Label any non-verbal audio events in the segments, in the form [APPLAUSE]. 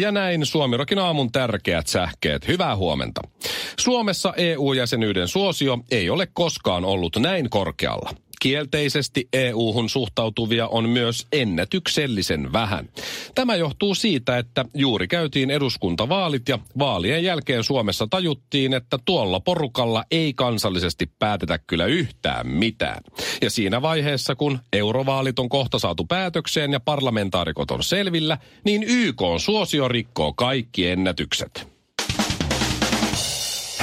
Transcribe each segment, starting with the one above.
Ja näin Suomirokin aamun tärkeät sähkeet. Hyvää huomenta. Suomessa EU-jäsenyyden suosio ei ole koskaan ollut näin korkealla. Kielteisesti EU-hun suhtautuvia on myös ennätyksellisen vähän. Tämä johtuu siitä, että juuri käytiin eduskuntavaalit ja vaalien jälkeen Suomessa tajuttiin, että tuolla porukalla ei kansallisesti päätetä kyllä yhtään mitään. Ja siinä vaiheessa, kun eurovaalit on kohta saatu päätökseen ja parlamentaarikot on selvillä, niin YK on suosio rikkoo kaikki ennätykset.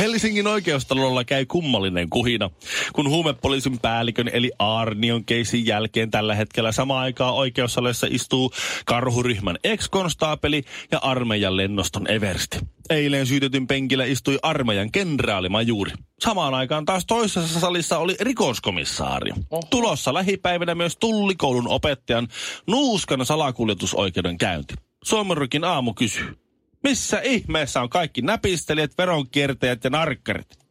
Helsingin oikeustalolla käy kummallinen kuhina, kun huumepoliisin päällikön eli Arnion keisin jälkeen tällä hetkellä samaan aikaan oikeussalissa istuu karhuryhmän ex-konstaapeli ja armeijan lennoston Eversti. Eilen syytetyn penkillä istui armeijan kenraalimajuuri. Samaan aikaan taas toisessa salissa oli rikoskomissaari. Tulossa lähipäivänä myös tullikoulun opettajan nuuskan salakuljetusoikeuden käynti. Suomenrokin aamu kysyy. Missä ihmeessä on kaikki näpistelijät, veronkiertäjät ja narkkarit?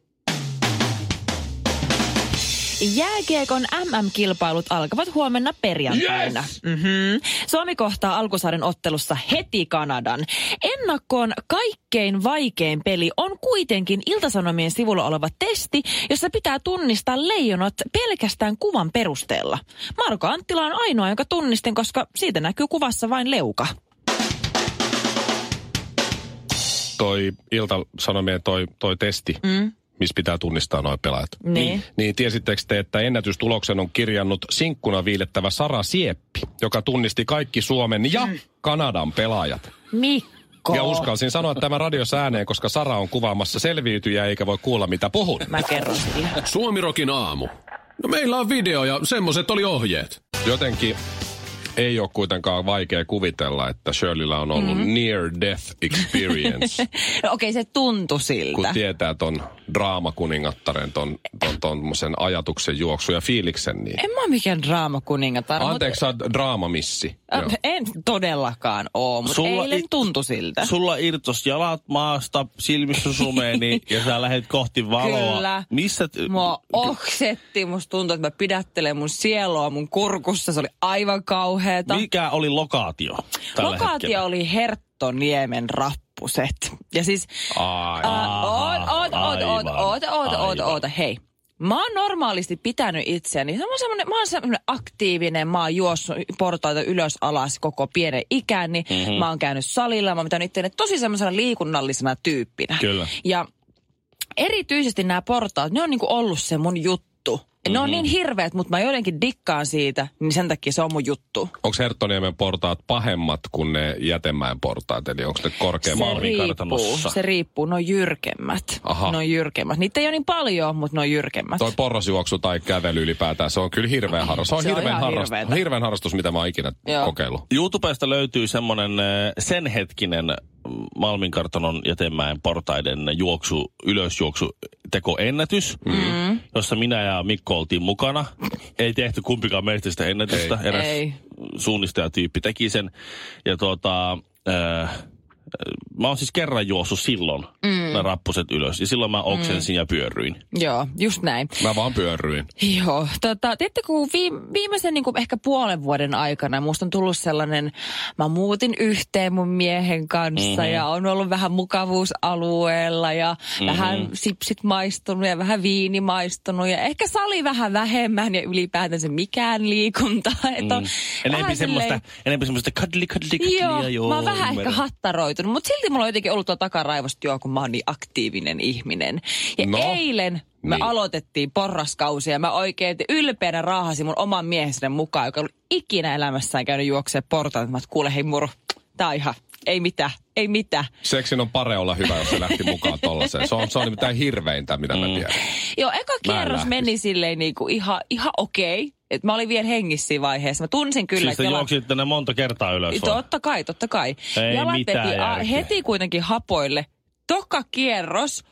Jääkiekon MM-kilpailut alkavat huomenna perjantaina. Yes! Mm-hmm. Suomi kohtaa alkusarjan ottelussa heti Kanadan. Ennakkoon kaikkein vaikein peli on kuitenkin Iltasanomien sivulla oleva testi, jossa pitää tunnistaa leijonat pelkästään kuvan perusteella. Marko Anttila on ainoa, jonka tunnistin, koska siitä näkyy kuvassa vain leuka. Toi Ilta-Sanomien toi, toi testi, mm. missä pitää tunnistaa noin pelaajat. Niin. Niin tiesittekö te, että ennätystuloksen on kirjannut sinkkuna viilettävä Sara Sieppi, joka tunnisti kaikki Suomen ja Kanadan pelaajat. Mikko. Ja uskalsin sanoa tämä radiossa ääneen, koska Sara on kuvaamassa selviytyjä eikä voi kuulla mitä puhun. Mä kerron. Suomirokin aamu. No meillä on video ja semmoset oli ohjeet. Jotenkin ei ole kuitenkaan vaikea kuvitella, että Shirleyllä on ollut mm-hmm. near death experience. No [LAUGHS] okei, se tuntui siltä. kun tietää ton draamakuningattaren, ton, ton, tommosen ajatuksen juoksu ja fiiliksen, niin... En mä ole mikään draamakuningatar. mut- Anteeksi, sä oot draamamissi. Äh, en todellakaan oo, mutta Sulla eilen i- tuntui siltä. Sulla irtos jalat maasta, silmissä sumeeni [LAUGHS] ja sä lähdet kohti valoa. Kyllä. Missä... t- Mua oksetti, musta tuntuu, että mä pidättelen mun sielua mun kurkussa. Se oli aivan kauheeta. Mikä oli lokaatio tällä Lokaatio hetkellä? oli Herttoniemen rappuset. Ja siis... Ai. Oot, oot, oot, oot, aivan, oot, oot, oot, aivan. oot, hei. Mä oon normaalisti pitänyt itseäni. Mä oon semmonen, mä oon semmonen aktiivinen. Mä oon juossut portaita ylös alas koko pienen ikäni. Mhm. Mm-hmm. Mä oon käynyt salilla. Mä oon pitänyt itseäni tosi semmoisena liikunnallisena tyyppinä. Kyllä. Ja erityisesti nämä portaat, ne on niinku ollut se mun juttu. Ne on niin hirveät, mutta mä jotenkin dikkaan siitä, niin sen takia se on mun juttu. Onko Herttoniemen portaat pahemmat kuin ne Jätemäen portaat? Eli onko ne Se korkeammalla? Malmin riippuu, se riippuu, ne on jyrkemmät. Aha. Ne on jyrkemmät. Niitä ei ole niin paljon, mutta ne on jyrkemmät. Toi porrasjuoksu tai kävely ylipäätään, se on kyllä hirveän harrastus. Se on, Se on hirveän, ihan harrastus, hirveän harrastus, mitä mä oon ikinä Joo. kokeillut. YouTubesta löytyy semmonen äh, sen hetkinen mm, Malmin kartanon jätemäen portaiden juoksu, ylösjuoksu tekoennätys, mm. jossa minä ja Mikko oltiin mukana. Ei tehty kumpikaan meistä sitä ennätystä. Ei. Eräs Ei. suunnistajatyyppi teki sen. Ja tuota, äh, mä oon siis kerran juossut silloin mm. ne rappuset ylös. Ja silloin mä oksensin mm. ja pyörryin. Joo, just näin. Mä vaan pyörryin. Joo, tota, tiedättekö, kun viime, viimeisen niin kuin ehkä puolen vuoden aikana musta on tullut sellainen, mä muutin yhteen mun miehen kanssa mm-hmm. ja on ollut vähän mukavuusalueella ja mm-hmm. vähän sipsit maistunut ja vähän viini maistunut ja ehkä sali vähän vähemmän ja ylipäätänsä mikään liikunta. Että on Enempi semmoista, enempi semmoista kadli, kadli, kadlia. Joo, mä oon vähän ehkä ymmärrän. Hattaroitunut, mutta silti mulla on jotenkin ollut tuo takaraivosta jo, kun mä oon niin aktiivinen ihminen. Ja No, eilen me niin. aloitettiin porraskausi ja mä oikein ylpeänä raahasin mun oman miehensä mukaan, joka oli ikinä elämässään käynyt juoksemaan portaat. Mä kuule hei muru, tää on ihan, ei mitään, ei mitään. Seksin on pare olla hyvä, jos se lähti mukaan tollaiseen. Se on, se on nimittäin hirveintä, mitä mä tiedän. Joo, eka Mä kierros meni silleen niinku ihan, ihan okei. Et mä olin vielä hengissä siinä vaiheessa. Mä tunsin kyllä, Siis te jalat- juoksitte ne monta kertaa ylös vai? Totta kai, totta kai. Ei Jalat mitään veti a- heti kuitenkin hapoille. Toka kierros.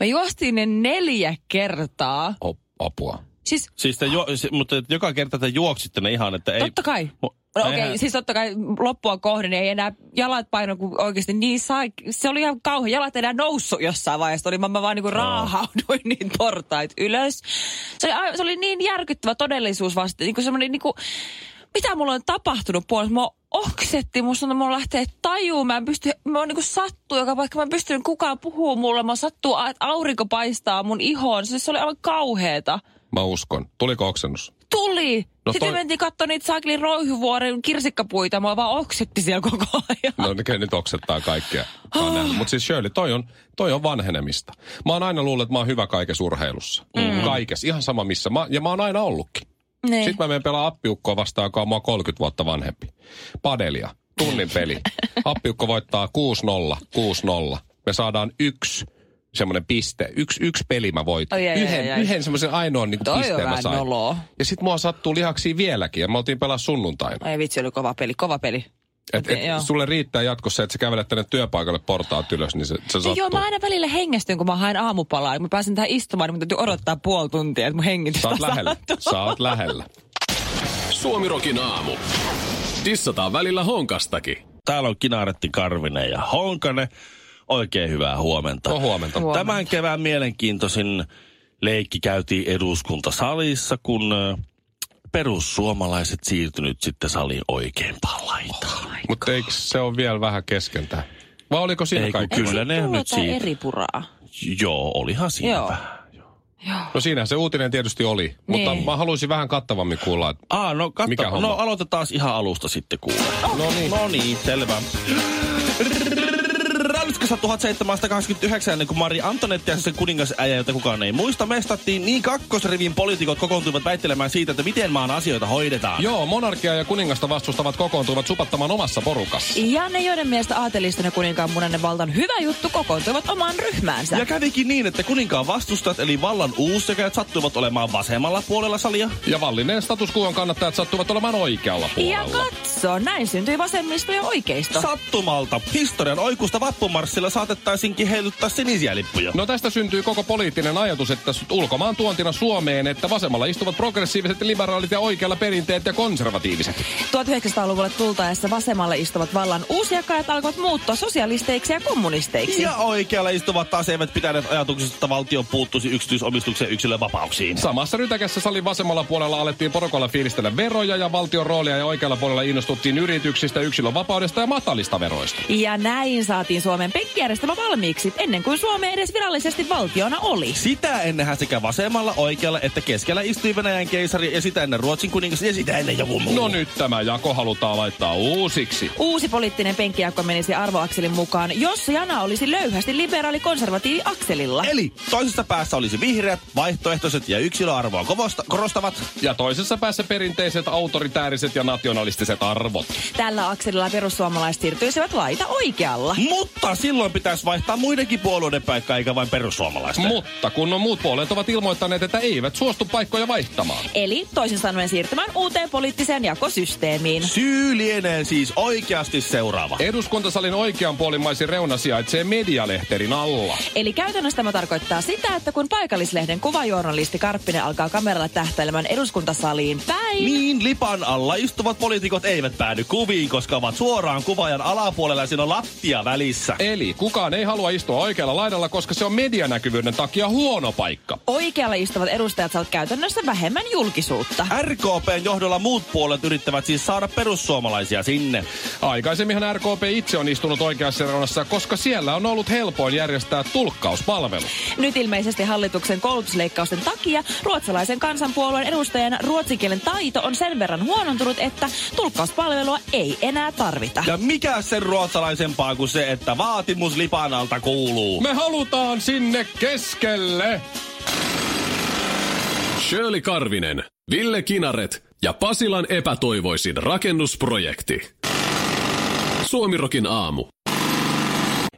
Mä juostiin ne neljä kertaa. O, apua. Siis Siis te juo, mutta joka kerta te juoksitte ne ihan, että ei... totta kai. Mu- No okei, okay, eihän- siis totta kai loppua kohden ei enää jalat paino, kun oikeasti niin sai, se oli ihan kauhean. Jalat ei enää noussut jossain vaiheessa. Oli, mä, mä vaan niinku raahauduin [LAUGHS] niitä portaita ylös. Se oli, se oli niin järkyttävä todellisuus vasta. Niinku semmoinen niinku, mitä mulla on tapahtunut puolesta? Mua oksetti, musta on, mulla lähtee tajuun. Mä en pysty, mä oon niinku sattuu, joka vaikka mä en pystynyt kukaan puhua mulle. Mä sattuu, että aurinko paistaa mun ihoon. Se, se oli aivan kauheeta. Mä uskon. Tuliko oksennus? Tuli! No Sitten toi- mentiin katsoa niitä Saaklin roihuvuoren kirsikkapuita. Mua vaan oksetti siellä koko ajan. No ne nyt oksettaa kaikkea. Mutta siis Shirley, toi on, toi on vanhenemista. Mä oon aina luullut, että mä oon hyvä kaikessa urheilussa. Mm. Kaikessa. Ihan sama missä. Mä, ja mä oon aina ollutkin. Niin. Sitten mä menen pelaa appiukkoa vastaan, joka on mua 30 vuotta vanhempi. Padelia. Tunnin peli. [LAUGHS] Appiukko voittaa 6-0, 6-0. Me saadaan yksi semmoinen piste. Yksi, yksi peli mä voitin. Ai, yhden, yhden semmoisen ainoan niin on pisteen mä sain. noloa. Ja sit mua sattuu lihaksi vieläkin. Ja me oltiin pelaa sunnuntaina. Ai vitsi, oli kova peli, kova peli. Et, et, joo. sulle riittää jatkossa, että sä kävelet tänne työpaikalle portaat ylös, niin se, se sattuu. Joo, mä aina välillä hengästyn, kun mä haen aamupalaa. Kun mä pääsen tähän istumaan, niin mun täytyy odottaa puoli tuntia, että mun hengitys Sä oot lähellä. Sä oot lähellä. Suomirokin aamu. Dissataan välillä honkastakin. Täällä on Kinaretti Karvinen ja Honkanen. Oikein hyvää huomenta. No huomenta. Huomenta. Tämän kevään mielenkiintoisin leikki käytiin eduskuntasalissa, kun perussuomalaiset siirtynyt sitten salin oikeimpaan laitaan. Mutta eikö se ole vielä vähän kesken tää? Vai oliko siinä Ei, kun kaikki? kyllä ne nyt siitä. eri puraa. Joo, olihan siinä Joo. vähän. No siinä se uutinen tietysti oli. Mutta Niin. mä haluaisin vähän kattavammin kuulla, että Aa, no Mikä katso, homma? no aloitetaan ihan alusta sitten kuule. No niin. No niin, selvä. Ranskassa 1729, ennen kuin Mari Antonetti ja sen kuningasäijä, jota kukaan ei muista, mestattiin, niin kakkosrivin poliitikot kokoontuivat väittelemään siitä, että miten maan asioita hoidetaan. joo, monarkia ja kuningasta vastustavat kokoontuivat supattamaan omassa porukassa. Ja ne, joiden mielestä aateliston ja kuninkaan munainen valtan hyvä juttu, kokoontuivat omaan ryhmäänsä. Ja kävikin niin, että kuninkaan vastustajat eli vallan uussekajat sattuivat olemaan vasemmalla puolella salia. Ja vallinneen status quoon kannattajat sattuvat olemaan oikealla ja puolella. katso, näin syntyi vasemmisto ja oikeisto. Sattumalta historian oikusta vappumarssilla saatettaisinkin heiluttaa sinisiä lippuja. No tästä syntyy koko poliittinen ajatus, että ulkomaan tuontina Suomeen, että vasemmalla istuvat progressiiviset, liberaalit ja oikealla perinteet ja konservatiiviset. 1900-luvulle tultaessa vasemmalle istuvat vallan uusjakajat alkoivat muuttua sosialisteiksi ja kommunisteiksi. Ja oikealla istuvat taas eivät pitäneet ajatuksesta, että valtio puuttuisi yksityisomistukseen yksilön vapauksiin. Samassa rytäkässä salin vasemmalla puolella alettiin porukalla fiilistellä veroja ja valtion roolia ja oikealla puolella innostuttiin yrityksistä, yksilön vapaudesta ja matalista veroista. Ja näin saatiin Suomen penkkijärjestelmä valmiiksi, ennen kuin Suomi edes virallisesti valtiona oli. Sitä ennenhän sekä vasemmalla, oikealla että keskellä istui Venäjän keisari ja sitä ennen Ruotsin kuningas ja sitä ennen joku muu. No nyt tämä jako halutaan laittaa uusiksi. Uusi poliittinen penkkijako menisi arvoakselin mukaan, jos Jana olisi löyhästi liberaali-konservatiivi akselilla. Eli toisessa päässä olisi vihreät, vaihtoehtoiset ja yksilöarvoa kovosta, korostavat. Ja toisessa päässä perinteiset, autoritääriset ja nationalistiset arvot. Tällä akselilla perussuomalaiset siirtyisivät laita oikealla. Mutta silloin pitäisi vaihtaa muidenkin puolueiden paikka eikä vain perussuomalaisten. Mutta kun on muut puolet ovat ilmoittaneet, että eivät suostu paikkoja vaihtamaan. Eli toisin sanoen siirtymään uuteen poliittiseen jakosysteemiin. Syy lienee siis oikeasti seuraava. Eduskuntasalin oikeanpuolimaisin reuna sijaitsee medialehterin alla. Eli käytännössä tämä tarkoittaa sitä, että kun paikallislehden kuvajournalisti Karppinen alkaa kameralla tähtäilemään eduskuntasaliin päin, Niin lipan alla istuvat poliitikot eivät päädy kuviin, koska ovat suoraan kuvaajan alapuolella ja siinä on lattia välissä. Eli kukaan ei halua istua oikealla laidalla, koska se on medianäkyvyyden takia huono paikka. oikealla istuvat edustajat saavat käytännössä vähemmän julkisuutta. RKPn johdolla muut puolet yrittävät siis saada perussuomalaisia sinne. Aikaisemminhan RKP itse on istunut oikeassa reunassa, koska siellä on ollut helpoin järjestää tulkkauspalvelu. Nyt ilmeisesti hallituksen koulutusleikkausten takia ruotsalaisen kansanpuolueen edustajan ruotsinkielen taito on sen verran huonontunut, että tulkkauspalvelua ei enää tarvita. Ja mikä sen ruotsalaisempaa kuin se, että vaatimus lipan alta kuuluu? Me halutaan sinne keskelle! Shirley Karvinen, Ville Kinaret ja Pasilan epätoivoisin rakennusprojekti. Suomirokin aamu.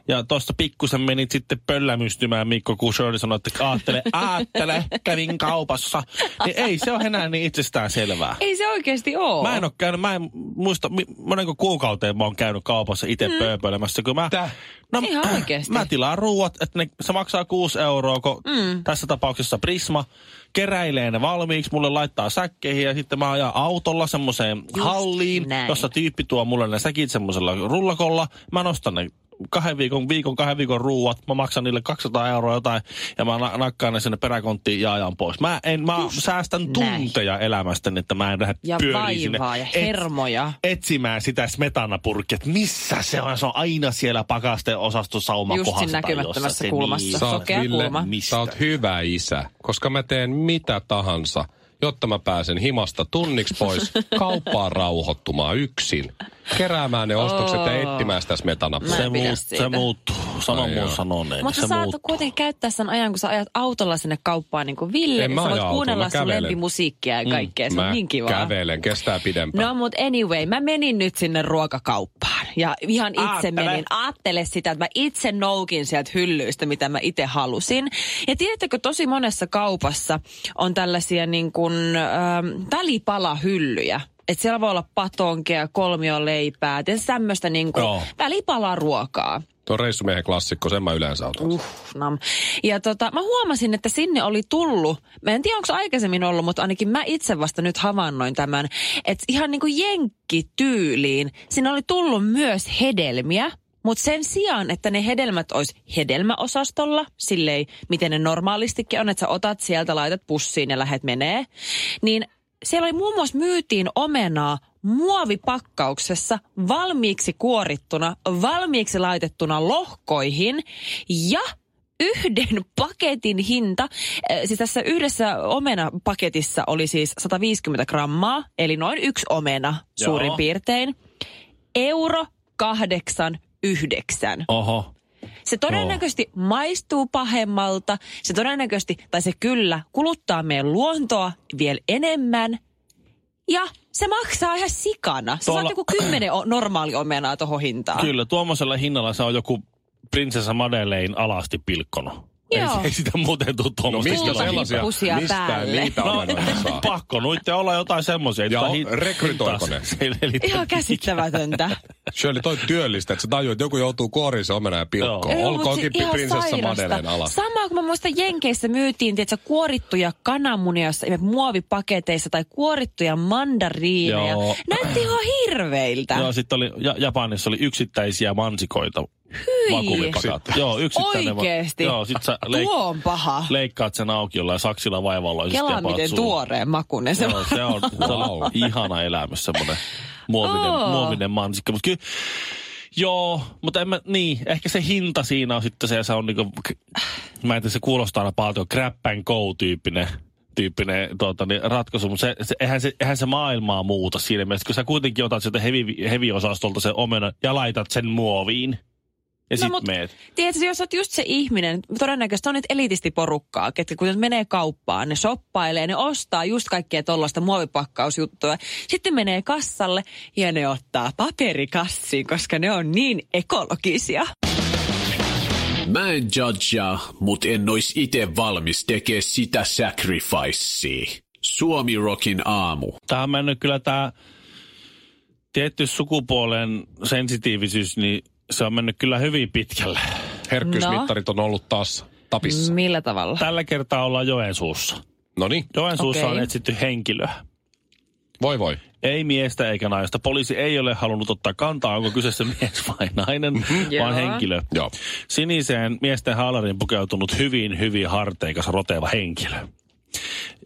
Ja tuossa pikkusen menit sitten pöllämystymään, Mikko, kun Shirley sanoi, että aattele, [LAUGHS] aattele, kävin kaupassa. Niin ei se ole enää niin itsestään selvää. Ei se oikeasti ole. Mä en ole käynyt, mä en muista, monenko kuukauteen mä oon käynyt kaupassa itse mm. pööpöilemässä, kun mä... Täh? No, Ihan oikeesti. Mä tilaan ruuat, että ne, se maksaa 6 euroa, kun mm. tässä tapauksessa Prisma keräilee ne valmiiksi, mulle laittaa säkkeihin ja sitten mä ajan autolla semmoiseen halliin, näin. jossa tyyppi tuo mulle ne säkit semmoisella rullakolla. Mä nostan ne kahden viikon, viikon, kahden viikon ruuat, mä maksan niille 200 euroa jotain ja mä na- nakkaan ne sinne peräkonttiin ja ajan pois. Mä, en, mä säästän näin. tunteja elämästäni, että mä en lähde Ja pyöriin sinne vaivaa ja et- hermoja. etsimään sitä smetanapurkkia, että missä se on. Se on aina siellä pakasten osastossa saumakohdassa. Just siinä näkymättömässä jossain. kulmassa. Niin. Sä oot, Sokea Ville, kulma. Mistä? sä oot hyvä isä, koska mä teen mitä tahansa, jotta mä pääsen himasta tunniksi pois [LAUGHS] kauppaan rauhoittumaan yksin. Keräämään ne ostokset ja etsimään sitä smetanapua. Mä Se, muut, se muuttuu. Sano Ai mun sanoneen. Mutta se saat muuttuu. kuitenkin käyttää sen ajan, kun sä ajat autolla sinne kauppaan niin kuin Ville. En niin mä sä voit autolla, kuunnella mä sun lempimusiikkia ja kaikkea. Se mä on niin kiva. kävelen, kestää pidempään. No mut anyway, mä menin nyt sinne ruokakauppaan ja ihan itse Aattele. menin. Aattele sitä, että mä itse noukin sieltä hyllyistä, mitä mä itse halusin. Ja tiedättekö, tosi monessa kaupassa on tällaisia niin kuin ähm, välipalahyllyjä. Että siellä voi olla patonkia, kolmioleipää, ja tämmöistä niin kuin Joo. välipalaruokaa. Tuo reissumiehen klassikko, sen mä yleensä otan. Uh, nam. Ja tota, mä huomasin, että sinne oli tullut, mä en tiedä onko se aikaisemmin ollut, mutta ainakin mä itse vasta nyt havainnoin tämän, että ihan niin kuin jenkkityyliin, sinne oli tullut myös hedelmiä, mutta sen sijaan, että ne hedelmät olisi hedelmäosastolla, silleen miten ne normaalistikin on, että sä otat sieltä, laitat pussiin ja lähet menee, niin siellä oli muun muassa myytiin omenaa muovipakkauksessa valmiiksi kuorittuna, valmiiksi laitettuna lohkoihin ja yhden [LAUGHS] paketin hinta, siis tässä yhdessä omenapaketissa oli siis 150 grammaa, eli noin yksi omena suurin Joo. piirtein. Euro kahdeksan yhdeksän. Oho. Se todennäköisesti maistuu pahemmalta, se todennäköisesti, tai se kyllä, kuluttaa meidän luontoa vielä enemmän. Ja se maksaa ihan sikana. Se Tuolla- saa joku kymmenen normaali omenaa tuohon hintaan. Kyllä, tuommoisella hinnalla se on joku prinsessa Madeleine alasti pilkkonut. Ei, Joo. ei sitä muuten tule No tuommoista mistä Mulla sellaisia, mistä päälle. niitä No, omenoita [LAUGHS] saa? pakko nuitte olla jotain semmoisia. Ja rekrytoiko ne? Ihan käsittämätöntä. [LAUGHS] Shirley, toi työllistä, että sä tajuat, että joku joutuu kuoriin se omena ja pilkkoon. Joo, Olkoonkin si- ihan prinsessa. Madeleine alas. Sama kuin mä muistan Jenkeissä myytiin, tiedätkö, kuorittuja kananmunia jossain muovipaketeissa tai kuorittuja mandariineja. Joo. Näytti ihan hirveiltä. Joo, sitten oli, ja, Japanissa oli yksittäisiä mansikoita. Vakuumipakat. Joo, yksittäinen. va- Oikeesti? Joo, sit sä leik- Tuo on paha. leikkaat sen auki jollain saksilla vaivalla. Kelaa miten suuhun. tuoreen makunen se Joo, on. se on, [LAUGHS] se on ihana elämys, semmoinen muovinen, Oo. muovinen mansikka. Mutta kyllä, joo, mutta en mä, niin, ehkä se hinta siinä on sitten se, se on niinku, mä en tiedä, se kuulostaa aina paljon grab and go tyyppinen tyyppinen tuota, niin ratkaisu, mutta se, se, eihän, se, eihän se maailmaa muuta siinä mielessä, kun sä kuitenkin otat sieltä heavy, heavy-osastolta sen omena ja laitat sen muoviin. Ja no, mut- sit meet. Tiedätkö, jos olet just se ihminen, todennäköisesti on nyt elitistiporukkaa, ketkä kun ne menee kauppaan, ne shoppailee, ne ostaa just kaikkea tuollaista muovipakkausjuttua. Sitten menee kassalle ja ne ottaa paperikassiin, koska ne on niin ekologisia. Mä en judgea, mut en ois ite valmis tekee sitä sacrificea. Suomi Rockin aamu. Tähän on mennyt kyllä tämä tietty sukupuolen sensitiivisyys, niin se on mennyt kyllä hyvin pitkälle. Herkkyysmittarit on ollut taas tapissa. Millä tavalla? Tällä kertaa ollaan Joensuussa. No niin, Joensuussa Okei. on etsitty henkilöä. voi voi. Ei miestä eikä naista. Poliisi ei ole halunnut ottaa kantaa, onko kyseessä [LAUGHS] mies vai nainen, Joo. vaan henkilö. Joo. Siniseen miesten haalarin pukeutunut hyvin, hyvin harteikas roteva henkilö.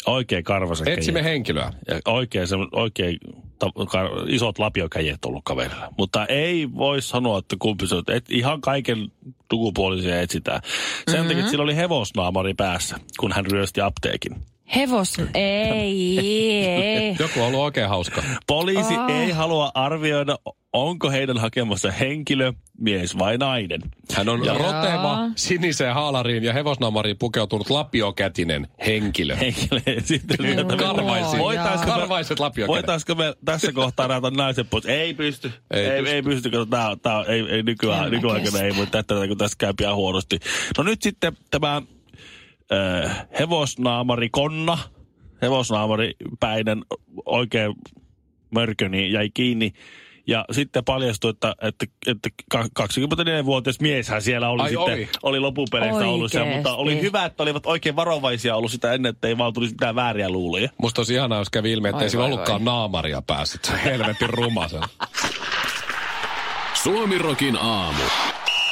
Oikein karvasen Etsimme kädet. henkilöä. Ja oikein, se, oikein ta, ka, isot lapiokäjet ollut kaverilla. Mutta ei voi sanoa, että kumpi se on. Et ihan kaiken sukupuolisia etsitään. Sen mm-hmm. takia, että sillä oli hevosnaamari päässä, kun hän ryösti apteekin. Hevos, ei, ei. [LAUGHS] Joku on ollut oikein hauska. Poliisi oh. ei halua arvioida, onko heidän hakemassa henkilö, mies vai nainen. Hän on Ja- roteva, siniseen haalariin ja hevosnaamariin pukeutunut lapiokätinen henkilö. Henkilö. Sitten sieltä- Karvaisin. Voitaisko me- Karvaiset lapiokädet. Voitaisko me tässä kohtaa näytä naisen pois? Ei pysty. Ei Ei, ei, pysty. ei pysty, kun tää, tää, ei, ei nykyään, nykyaikana ei voi tätä, kun tässä käy pian huonosti. No nyt sitten tämä äh, hevosnaamari Konna, hevosnaamari Päinen, oikein mörkö, niin jäi kiinni. Ja sitten paljastui, että, että, että ka- 24-vuotias mieshän siellä oli Ai sitten, oli. oli loppupeleissä ollut siellä, mutta oli Oikeesti. hyvä, että olivat oikein varovaisia ollut sitä ennen, että ei vaan tulisi mitään vääriä luuloja. Musta olisi ihanaa, jos kävi ilmi, että ei sillä ollutkaan vai. naamaria päässä. Se on helvetin rumasen. [LAUGHS] Suomirokin aamu.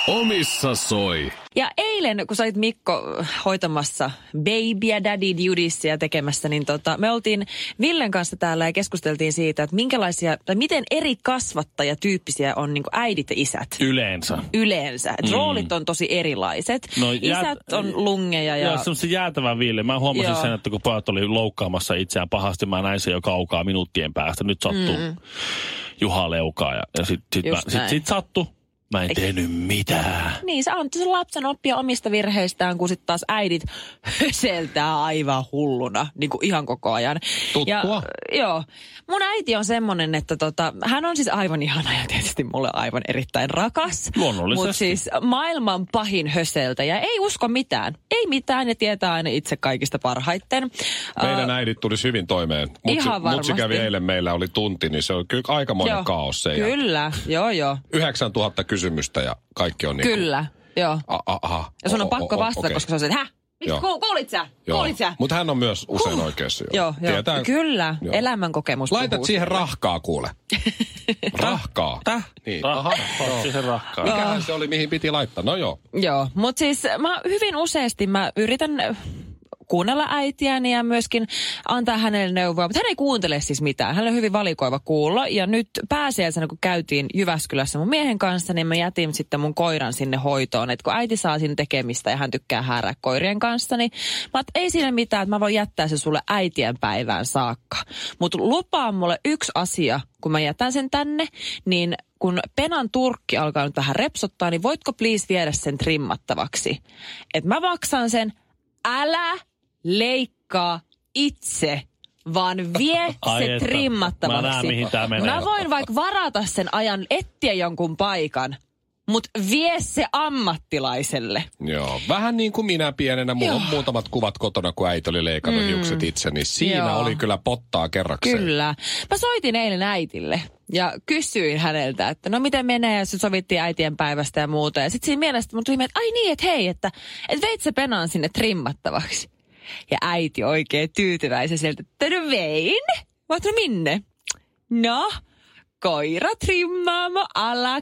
Omissa soi. Ja eilen, kun sä olit Mikko hoitamassa babyä daddy duties ja tekemässä, niin tota, me oltiin Villen kanssa täällä ja keskusteltiin siitä, että minkälaisia, tai miten eri kasvattajatyyppisiä on niin äidit ja isät. Yleensä. Yleensä. Et roolit on tosi erilaiset. No, jät- Isät on lungeja ja... Joo, semmoisen jäätävän Ville. Mä huomasin Joo. sen, että kun pojat oli loukkaamassa itseään pahasti, mä näin sen jo kaukaa minuuttien päästä. Nyt sattuu mm. Juha leukaa ja, ja sit, sit, mä, sit, sit sattuu. Mä en tehnyt mitään. Niin, se antoi sen lapsen oppia omista virheistään, kun sitten taas äidit [LAUGHS] höseltää aivan hulluna, niin kuin ihan koko ajan. Tuttua. Ja, joo. Mun äiti on semmonen, että tota, hän on siis aivan ihana ja tietysti mulle aivan erittäin rakas. Luonnollisesti. Mutta siis maailman pahin höseltäjä. Ei usko mitään. Ei mitään ja tietää aina itse kaikista parhaiten. Meidän Äh, äidit tulisi hyvin toimeen. Mutsi, Ihan mutsi varmasti. kävi eilen, meillä oli tunti, niin se on kyllä aikamoinen joo. kaos jälkeen. Kyllä, joo joo. 9000 kysymystä ja kaikki on niin Kyllä, joo. A, a, aha. Ja sun on pakko vastata, okei. koska se on se, että häh? Miksi Joo. ku- kuulit sä? Kuulit sä? Mutta hän on myös usein Huh. oikeassa. Joo, joo. Tietää- Kyllä, Joo. elämänkokemus Laitat puhuu siihen rahkaa kuule. [LAUGHS] rahkaa. Täh? Niin. Aha, sen rakkaan. Mikähän se oli, mihin piti laittaa? No joo. Joo, mutta siis mä hyvin useasti mä yritän kuunnella äitiäni ja myöskin antaa hänelle neuvoa, mutta hän ei kuuntele siis mitään. Hän on hyvin valikoiva kuulla ja nyt pääsiäisenä kun käytiin Jyväskylässä mun miehen kanssa, niin mä jätin sitten mun koiran sinne hoitoon. Että kun äiti saa sinne tekemistä ja hän tykkää häärää koirien kanssa, niin mä ei siinä mitään, että mä voin jättää se sulle äitien päivään saakka. Mutta lupaa mulle yksi asia, kun mä jätän sen tänne, niin kun penan turkki alkaa nyt vähän repsottaa, niin voitko please viedä sen trimmattavaksi? Että mä maksan sen, älä leikkaa itse, vaan vie Ai se että. trimmattavaksi. Mä näen, mihin tää menee. Mä voin vaikka varata sen ajan, etsiä jonkun paikan, mutta vie se ammattilaiselle. Joo, vähän niin kuin minä pienenä. Mulla on muutamat kuvat kotona, kun äiti oli leikannut mm. hiukset itse, niin siinä Joo. oli kyllä pottaa kerrakseen. Kyllä. Mä soitin eilen äitille ja kysyin häneltä, että no miten menee, ja sitten sovittiin äitien päivästä ja muuta. Ja sitten siinä mielestä mun tuli mieleen, että ai niin, että hei, että, että veit se penan sinne trimmattavaksi. Ja äiti oikein tyytyväisen sieltä, että no vein. Mä no minne? No, koira trimmaamo ala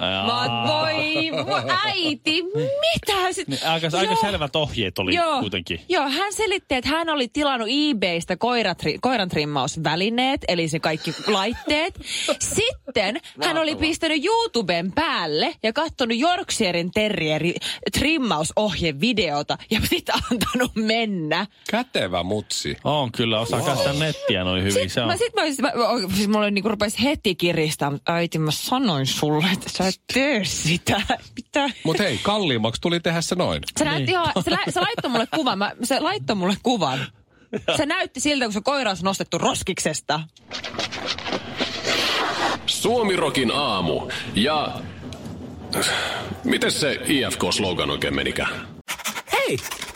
Mä oon, voi, voi äiti, mitä? Sit, Niin, aika, aika selvät ohjeet oli Joo, kuitenkin. Joo, hän selitti, että hän oli tilannut eBaystä koiratri, koiran trimmausvälineet, eli se kaikki laitteet. Sitten hän oli pistänyt YouTuben päälle ja katsonut Yorkshiren terrieri trimmausohjevideota ja sitten antanut mennä. Kätevä mutsi. On kyllä, osaa wow. käyttää nettiä noin hyvin. se Sitten mä, sit mä, olisin- mä, mä, siis mulle niinku rupesi heti kiristää, mutta äiti mä sanoin sulle, että sä tee sitä. Mitä? Mutta hei, kalliimmaksi tuli tehdä se noin. Se, näytti ihan, se, lä, se laittoi mulle kuvan. Mä, se laittoi mulle kuvan. Se näytti siltä, kun se koira olisi nostettu roskiksesta. Suomirokin aamu. Ja... Miten se IFK-slogan oikein menikään? Hei,